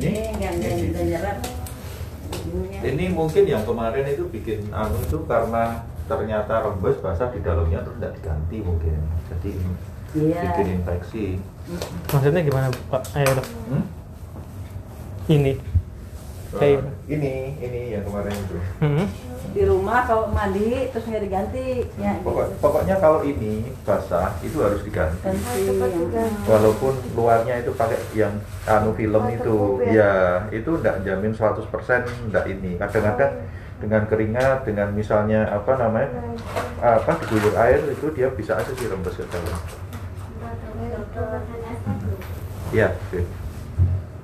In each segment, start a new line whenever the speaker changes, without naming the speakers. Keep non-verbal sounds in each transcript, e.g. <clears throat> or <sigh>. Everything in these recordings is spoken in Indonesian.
Ini yang
ini.
udah nyerap. Ujungnya.
Ini mungkin yang kemarin itu bikin anu itu karena ternyata rembes basah di dalamnya terus tidak diganti mungkin. Jadi
Iya.
bikin infeksi.
Maksudnya gimana Pak? Ayo dok.
Hmm?
Ini.
Eh, ini ini yang kemarin itu.
Hmm.
Di rumah kalau mandi terus nggak diganti. Ya,
Pokok- pokoknya kalau ini basah itu harus diganti.
ganti. yang-
Walaupun luarnya itu pakai yang anu film itu,
Waterproof
ya itu tidak jamin 100% tidak ini. Kadang-kadang dengan keringat, dengan misalnya apa namanya, apa diguyur air itu dia bisa aja sih rembes ke dalam. Iya, oke.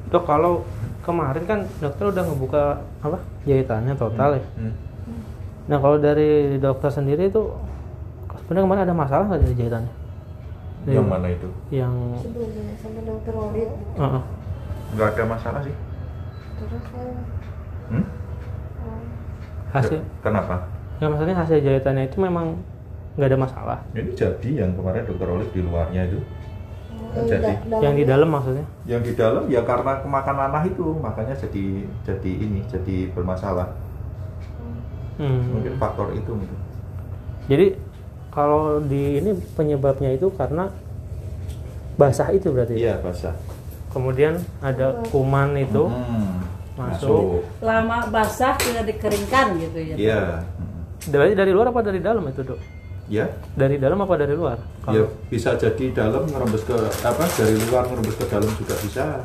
Dok kalau kemarin kan dokter udah ngebuka apa jahitannya total ya.
Hmm.
Nah kalau dari dokter sendiri itu sebenarnya kemarin ada masalah nggak dari jahitannya?
Yang
Dari-
mana itu?
Yang
sebelumnya sama dokter
Heeh.
Nggak ada masalah sih.
terus saya
Hmm?
oh,
hasil
Kenapa?
ya maksudnya hasil jahitannya itu memang nggak ada masalah.
Ini jadi yang kemarin dokter Olive di luarnya itu.
oh,
Jadi,
da-
Yang di dalam maksudnya?
Yang di dalam ya karena kemakan nanah itu, makanya jadi jadi ini, jadi bermasalah.
Hmm.
Mungkin faktor itu mungkin.
Jadi kalau di ini penyebabnya itu karena basah itu berarti.
Iya, basah.
Kemudian ada kuman itu
Hmm,
masuk.
Lama basah tidak dikeringkan gitu ya.
Iya.
Dari dari luar apa dari dalam itu dok?
Ya,
Dari dalam apa dari luar?
ya
Kalau
bisa jadi dalam ngerembes ke apa dari luar ngerembes ke dalam juga bisa.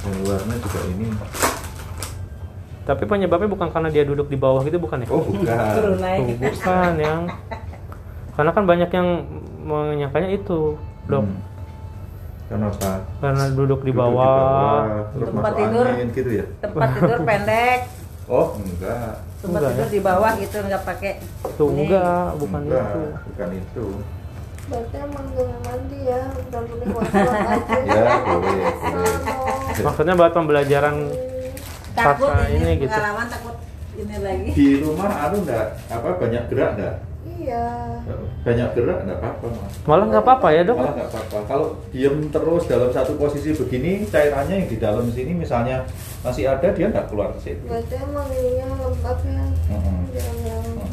Dari luarnya juga ini.
Tapi penyebabnya bukan karena dia duduk di bawah gitu bukan ya?
Oh, bukan.
Tuh,
naik.
bukan yang karena kan banyak yang menyangkanya itu dok
Hmm. Kenapa?
karena duduk di
Duduk
bawah,
terus
Tempat
masuk
tidur.
angin gitu ya?
Tempat tidur <laughs> pendek.
Oh, enggak.
Tempat
Enggak
tidur
ya?
di bawah gitu nggak pakai.
tuh
ini.
enggak bukan
enggak,
itu
bukan itu.
berarti emang dengan mandi ya udah boleh <laughs> aja
Ya, boleh.
maksudnya buat pembelajaran
Takut ini,
ini gitu.
pengalaman takut ini lagi.
Di rumah anu enggak apa banyak gerak enggak?
iya
Banyak gerak enggak apa-apa, Mas.
malah nggak apa-apa ya dok
Malah nggak apa-apa. Kalau diem terus dalam satu posisi begini, cairannya yang di dalam sini misalnya masih ada, dia nggak keluar ke situ.
berarti emang ininya lembab ya yang
Mm-mm.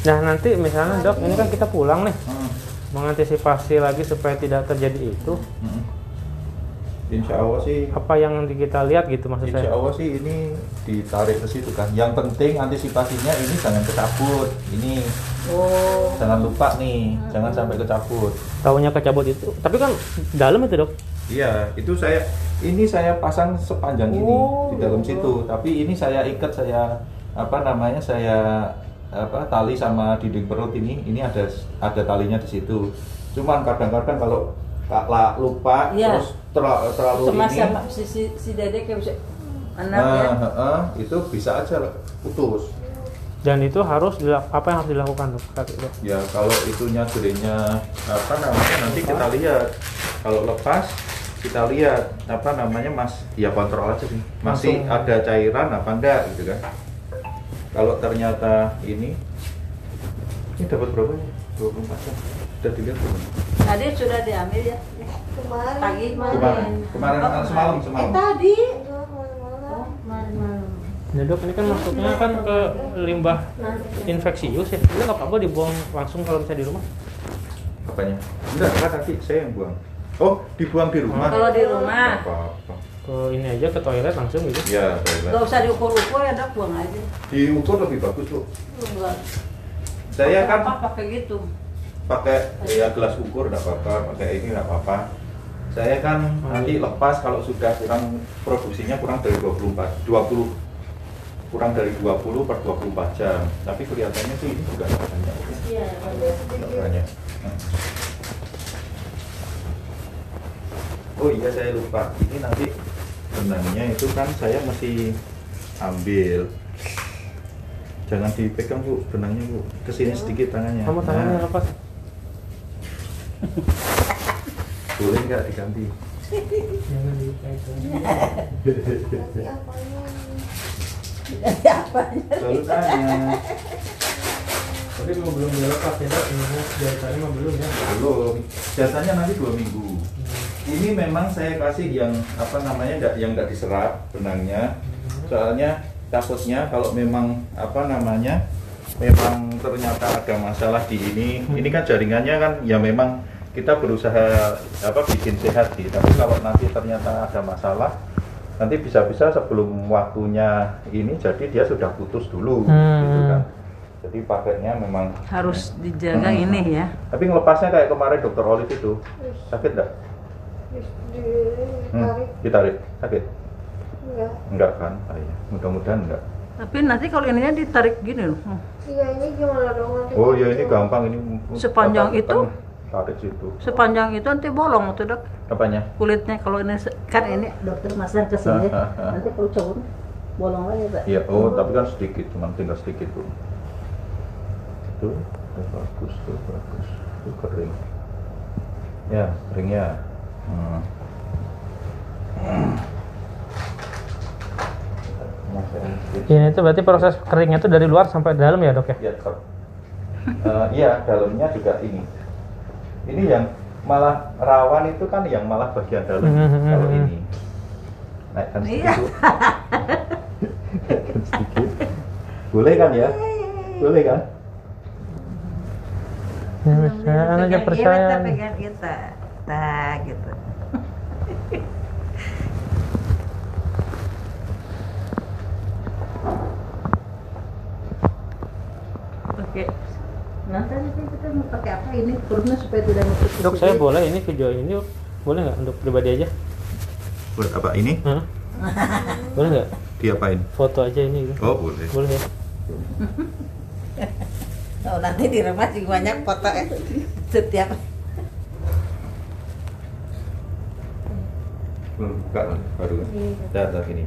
nah nanti misalnya dok ini kan kita pulang nih
Mm.
mengantisipasi lagi supaya tidak terjadi itu
Mm-mm. Insya Allah sih,
apa yang kita lihat gitu maksud
Insya
saya
Allah sih ini ditarik ke situ kan. Yang penting antisipasinya ini jangan kecabut. Ini
Oh.
jangan lupa nih, jangan sampai kecabut.
tahunya kecabut itu tapi kan dalam itu dok
Iya, itu saya ini saya pasang sepanjang ini
Oh.
di dalam situ. Tapi ini saya ikat saya apa namanya saya apa tali sama dinding perut ini ini ada ada talinya di situ. Cuman kadang-kadang kalau lupa
Iya.
terus terlalu, terlalu
Sama
ini
sama si si, si dedek kayak bisa anak
nah,
ya.
heeh, itu bisa aja putus.
dan itu harus apa yang harus dilakukan Kata dok.
Ya kalau itunya gedenya apa namanya nanti kita lihat. Kalau lepas kita lihat apa namanya mas ya kontrol aja sih masih
Langsung.
ada cairan apa enggak gitu kan. Kalau ternyata ini ini dapat berapa ya? 24 jam. Sudah dilihat belum?
Tadi sudah diambil ya.
kemarin
Pagi
Kemarin, kemarin
Oh,
kan semalam
Eh
semalam.
tadi.
Enggak, malam-malam.
Oh, malam-malam.
Nah dok ini kan masuknya kan ke limbah infeksius ya ini nggak apa-apa dibuang langsung kalau misalnya di rumah
Apanya? Enggak, kan nanti saya yang buang. Oh, dibuang di rumah.
Kalau di rumah.
Nggak apa-apa.
ke ini aja ke toilet langsung gitu
Ya,
Gak
toilet.
usah diukur-ukur ya dok, buang aja.
Diukur lebih bagus, Bu.
Enggak.
Saya kan
apa pakai gitu.
Pakai ya gelas ukur enggak apa-apa, pakai ini enggak apa-apa. Saya kan nanti lepas kalau sudah kurang produksinya kurang dari 24 20 kurang dari 20 per 24 jam. Tapi kelihatannya sih ini juga nggak banyak.
Iya.
Nggak
sedikit
banyak. Oh iya saya lupa. Ini nanti benangnya itu kan saya mesti ambil. Jangan dipegang bu benangnya bu. Ke sini sedikit tangannya.
kamu tangannya
Nah,
lepas
boleh nggak diganti?
jangan dipegang
Nanti apanya
Dari apanya?
Lalu tanya.
tapi mau belum dilepas ya dok ini jahitannya mah belum ya
Belum. Biasanya nanti dua minggu. ini memang saya kasih yang apa namanya yang nggak diserap benangnya soalnya takutnya kalau memang apa namanya memang ternyata ada masalah di ini ini kan jaringannya kan ya memang kita berusaha apa bikin sehat sih tapi kalau nanti ternyata ada masalah nanti bisa-bisa sebelum waktunya ini jadi dia sudah putus dulu
Hmm.
gitu kan jadi pakainya memang
Harus dijaga
Hmm.
ini ya.
tapi ngelepasnya kayak kemarin dokter Olive itu sakit nggak? Hmm,
tarik
ditarik sakit?
enggak
Enggak kan? Ah, iya. Mudah-mudahan enggak.
Tapi nanti kalau ininya ditarik gini loh. Hmm.
iya ini gimana dong nanti
Oh
kalau
ya ini
itu?
gampang ini.
Sepanjang itu?
Tarik situ.
Sepanjang itu nanti bolong tuh dok
Apanya?
kulitnya kalau ini kan ini dokter masang ke sini. <laughs> Nanti kalau cowok bolong lagi pak.
Iya. Oh tapi kan sedikit, cuma tinggal sedikit tuh. Tuh, tuh, bagus tuh, bagus. Tuh kering. Ya, keringnya. Hmm. <clears throat>
Ini tuh berarti proses keringnya tuh dari luar sampai dalam ya dok ya?
Iya, Dok. Eh, iya, dalamnya juga ini. Ini yang malah rawan itu kan yang malah bagian dalam
Mhm.
kalau ini. Naikkan
Iya.
sedikit. Naikkan sedikit. Boleh kan ya? Boleh kan?
Ya, saya aja percaya. nih.
pegang kita. Nah, gitu. Oke. Nanti kita mau pakai apa ini perutnya supaya tidak nutup.
Dok saya boleh ini video ini boleh nggak untuk pribadi aja?
Buat apa ini?
Hah? boleh nggak?
Diapain?
Foto aja ini gitu.
Oh, boleh.
Boleh ya?
Oh, nanti di rumah juga banyak foto ya. Setiap
Belum buka kan? baru? Dah, dah ini.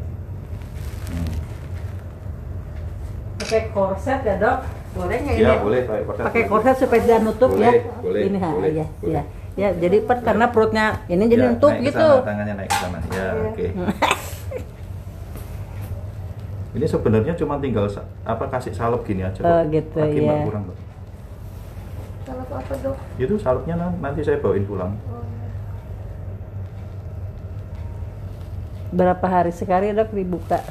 Hmm.
pakai korset ya dok boleh nggak
Ya,
ini
boleh pakai korset.
pakai korset supaya tidak nutup
Boleh,
ya
boleh,
ini ha,
boleh,
ya
boleh.
ya ya jadi per, karena perutnya ini jadi
Ya,
nutup
naik
gitu
sana, tangannya naik ke sana. Ya, oke. <laughs> Ini sebenarnya cuma tinggal apa kasih salep gini aja.
Oh,
kok.
gitu,
Lagi
ya.
kurang kok.
Salah apa dok
Itu salepnya nan- nanti saya bawain pulang.
oh,
berapa hari sekali dok dibuka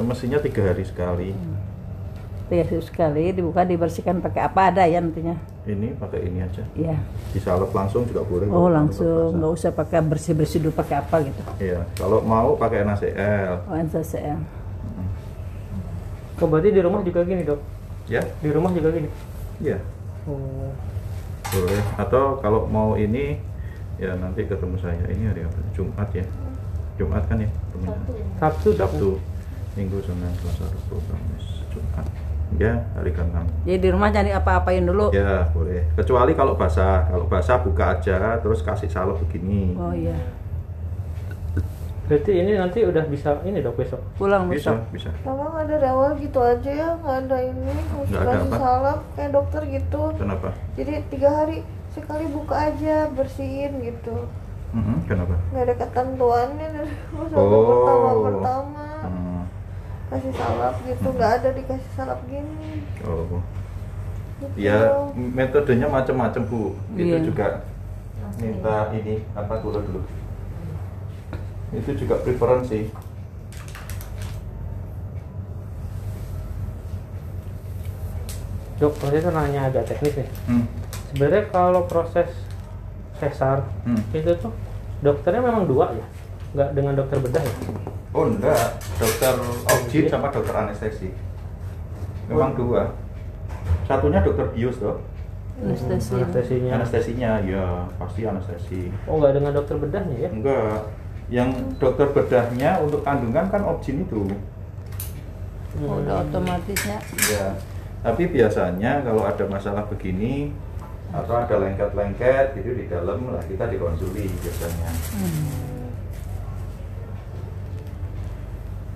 Mestinya tiga hari sekali.
tiga hari sekali dibuka dibersihkan pakai apa ada ya nantinya
Ini pakai ini aja.
ya
Disalep langsung juga boleh.
oh langsung nggak usah pakai bersih bersih dulu pakai apa gitu
Iya, kalau mau pakai NaCl.
oh NaCl
Oh, berarti di rumah juga gini dok?
Ya,
Di rumah juga gini?
iya.
Oh.
Boleh. Atau kalau mau ini ya nanti ketemu saya. Ini hari apa? Jumat ya. Jumat kan ya?
Sabtu dok?
Sabtu, Minggu, Senin, Selasa, Rabu, Kamis. Ya, hari ke-6.
jadi di rumah jangan apa-apain dulu
Ya, boleh. Kecuali kalau basah. Kalau basah buka aja terus kasih salep begini.
oh iya
Berarti ini nanti udah bisa ini dok besok?
pulang
Bisa,
besok
bisa.
Mama nggak ada awal gitu aja ya nggak ada ini harus
Nggak ada
kasih
apa?
salam kayak dokter gitu
Kenapa?
jadi tiga hari sekali buka aja bersihin gitu
Mhm, Kenapa?
nggak ada ketentuannya <laughs> dari
Oh.
pertama pertama
Hmm,
kasih salap gitu nggak ada dikasih salap gini
Oh.
gitu.
Ya, metodenya macam-macam, Bu. Itu
Iya.
juga minta ini apa dulu dulu. Itu juga preferensi.
Dok, tuh nanya agak teknis nih.
Hmm.
Sebenarnya kalau proses sesar
Hmm.
itu tuh dokternya memang dua ya? Nggak dengan dokter bedah ya?
Oh enggak, dokter objin sama dokter anestesi. Memang dua. Satunya dokter bius toh.
anestesi
Anestesinya.
Anestesinya ya pasti anestesi.
Oh nggak dengan dokter bedahnya ya?
Enggak. Yang dokter bedahnya untuk kandungan kan objin itu.
Oh, udah otomatisnya
Ya. Tapi biasanya kalau ada masalah begini atau ada lengket-lengket gitu di dalam lah kita dikonsuli biasanya.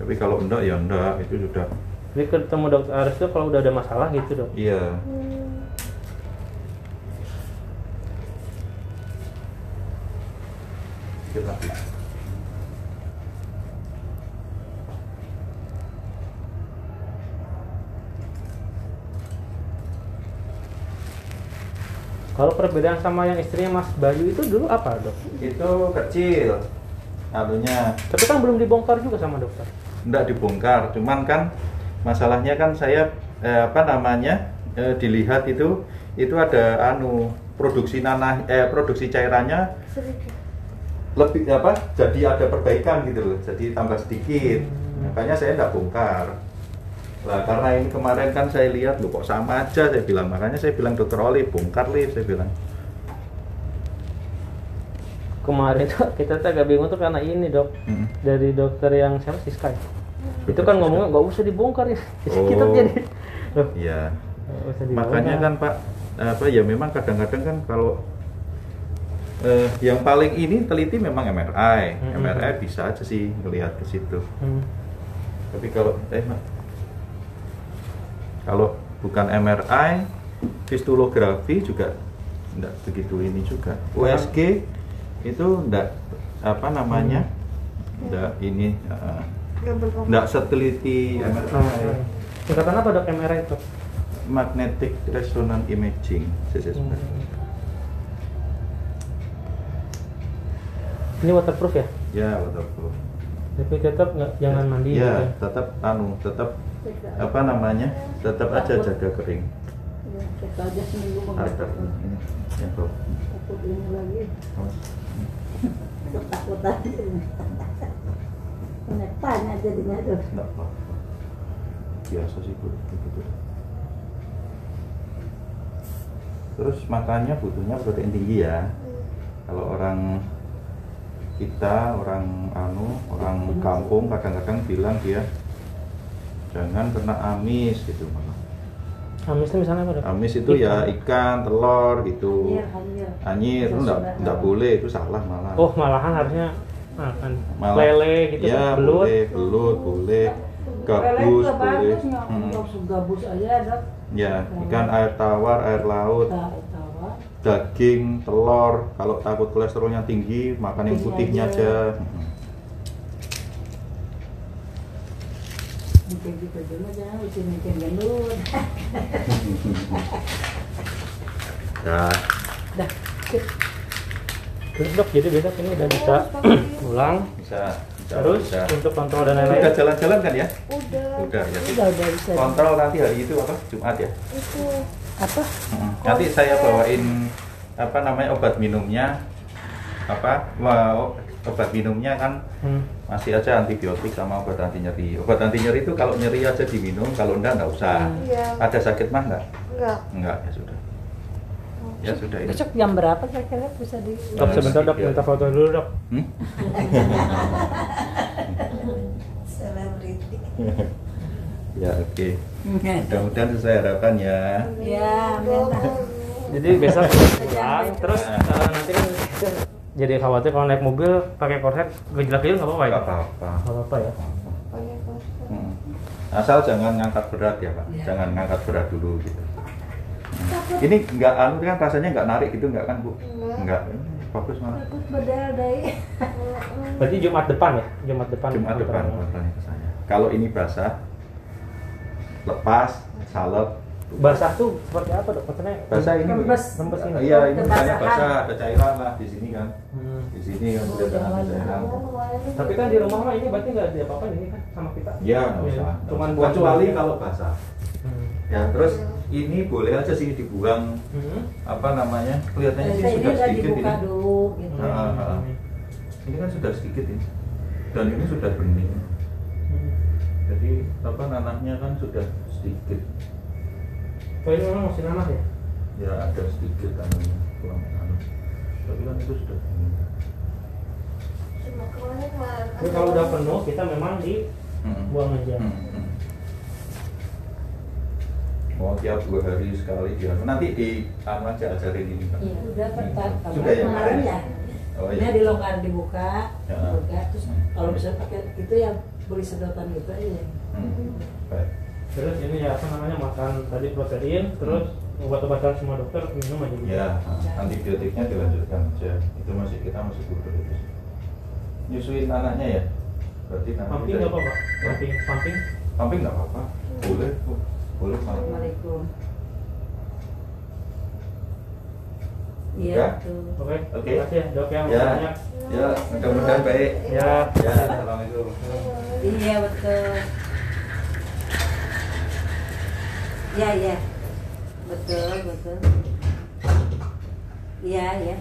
Tapi kalau enggak ya enggak itu sudah.
Jadi ketemu dokter Aris tuh kalau udah ada masalah gitu dok?
Iya.
Hmm.
Dikit lagi.
Kalau perbedaan sama yang istrinya Mas Bayu itu dulu apa dok?
itu kecil anunya
Tapi kan belum dibongkar juga sama dokter.
Enggak dibongkar. Cuman kan masalahnya kan saya eh, apa namanya eh, dilihat itu itu ada anu produksi nanah eh produksi cairannya lebih apa jadi ada perbaikan gitu loh jadi tambah sedikit.
Hmm.
makanya saya enggak bongkar. Lah karena ini kemarin kan saya lihat loh kok sama aja? Saya bilang. Makanya saya bilang dokter Oli bongkar lift saya bilang
Kemarin tuh <laughs> kita tuh agak bingung tuh karena ini dok
Mm.
dari dokter yang siapa sih Sky. Itu kan ngomongnya nggak usah dibongkar ya. <laughs> kita
Oh.
jadi loh, nggak usah dibongkar.
makanya kan Pak apa ya memang kadang-kadang kan kalau eh, yang paling ini teliti memang MRI
Mm-mm.
MRI bisa aja sih melihat ke situ
Hmm.
tapi kalau eh kalau bukan MRI histulografi juga enggak begitu ini juga USG itu enggak apa namanya enggak ini eh,
berkompensasi.
enggak seteliti
Oh,
MRI
Singkatan apa dok MRI itu?
magnetic resonance imaging CSSM.
Hmm. Ini waterproof ya?
ya waterproof
Tapi tetap nggak jangan mandi. gitu
ya tetap anu tetap apa namanya tetap aja jaga kering
Ya, kita aja seminggu
ada
takut
ini yang
ini lagi
biasa sih Bu, begitu terus makannya butuhnya protein tinggi ya. Kalau orang kita orang anu orang kampung kadang-kadang bilang dia jangan kena amis gitu malah
Amis itu misalnya apa dok?
amis itu ya ikan. telur gitu.
Iya hamil
anyir itu enggak, enggak boleh itu salah malah
Oh malahan harusnya makan.
Malah-
lele gitu
ya
belut.
boleh belut boleh. Gabus boleh. Hmm.
gabus aja dok.
Ya ikan air tawar air laut. Daging telur. Kalau takut kolesterolnya tinggi makan yang putihnya aja
Mungkin gitu dulu jangan mesti mikir gendut <laughs>
ya
dah sip.
Terus dok jadi besok ini udah bisa pulang. <clears throat>
bisa bisa
Terus
bisa.
untuk kontrol dan
udah
lain-lain.
jalan-jalan kan ya
Udah.
udah ya
udah udah bisa
kontrol nanti hari itu apa Jumat ya
Itu.
apa
Hmm. nanti saya bawain apa namanya obat minumnya apa Wah, obat minumnya kan
Hmm.
Masih aja antibiotik sama obat anti nyeri. Obat anti nyeri itu kalau nyeri aja diminum kalau enggak enggak usah.
Iya.
ada sakit mah enggak?
Enggak.
enggak ya sudah. Ya sudah ini.
Besok jam berapa kira-kira bisa di
Dok sebentar dok. minta foto dulu dok.
Hmm? <laughs>
selebriti. <laughs>
Ya oke. Mudah-mudahan sesuai harapan ya.
Ya amin.
Jadi besok <laughs> pulang terus eh, nanti kan jadi khawatir kalau naik mobil pakai korset gejala-gejala nggak apa-apa ya?
enggak apa-apa
Nggak apa-apa ya.
Hmm. asal jangan ngangkat berat ya pak
Ya.
jangan ngangkat berat dulu gitu Hmm. ini enggak anu kan rasanya enggak narik gitu enggak kan bu
Enggak.
enggak bagus malah
takut berdarah <laughs>
Berarti Jumat depan ya? Jumat depan.
Jumat depan. Kalau ini basah, lepas, salep.
Basah tuh seperti apa dok? Maksudnya
Basah ini.
Rembes.
Rembes ini.
Iya, ini misalnya basah, ada cairan lah di sini kan.
Hmm.
Di sini kan sudah ada cairan.
Tapi kan di rumah mah ini berarti nggak ada apa-apa ini kan sama kita.
Iya, nggak
Iya,
usah.
Cuman
Cuman
buat
kecuali kalau basah.
Hmm.
Ya, terus ini boleh aja sih dibuang
Hmm.
apa namanya? Kelihatannya sih
ini
sudah
udah
sedikit
dibuka
ini.
dulu gitu
Ah, ah, ah. Ini kan sudah sedikit ini. Dan ini sudah bening.
Hmm.
Jadi apa nanahnya kan sudah sedikit.
Oh ini memang masih nanah ya?
ya ada sedikit anunya kurang anu tapi kan itu sudah ini.
Tapi kalau udah penuh kita memang dibuang
Mm-mm.
aja.
Mm-mm. mau tiap dua hari sekali dia nanti di anu aja ajarin ini pak
Iya, udah ketat.
Sudah ya?
kemarin ya.
oh
Ini
iya
dilonggar dibuka,
Ya.
dibuka. Terus
Hmm.
kalau misalnya pakai itu ya beli sedotan gitu aja.
Hmm. baik
Terus ini ya apa namanya makan tadi protein, terus obat-obatan semua dokter minum aja gitu.
ya antibiotiknya dilanjutkan aja itu masih kita masih butuh itu nyusuin anaknya ya berarti nanti
Pumping nggak apa-apa? Pumping, pumping.
pumping nggak apa-apa boleh Bu. boleh malah
Assalamualaikum. Iya,
Ya.
betul.
Oke,
Oke.
terima kasih ya dok ya.
Ya.
banyak.
Ya, mudah-mudahan baik.
Ya.
Ya, assalamualaikum.
Iya, betul. Ya, ya. Betul, betul. Iya, ya.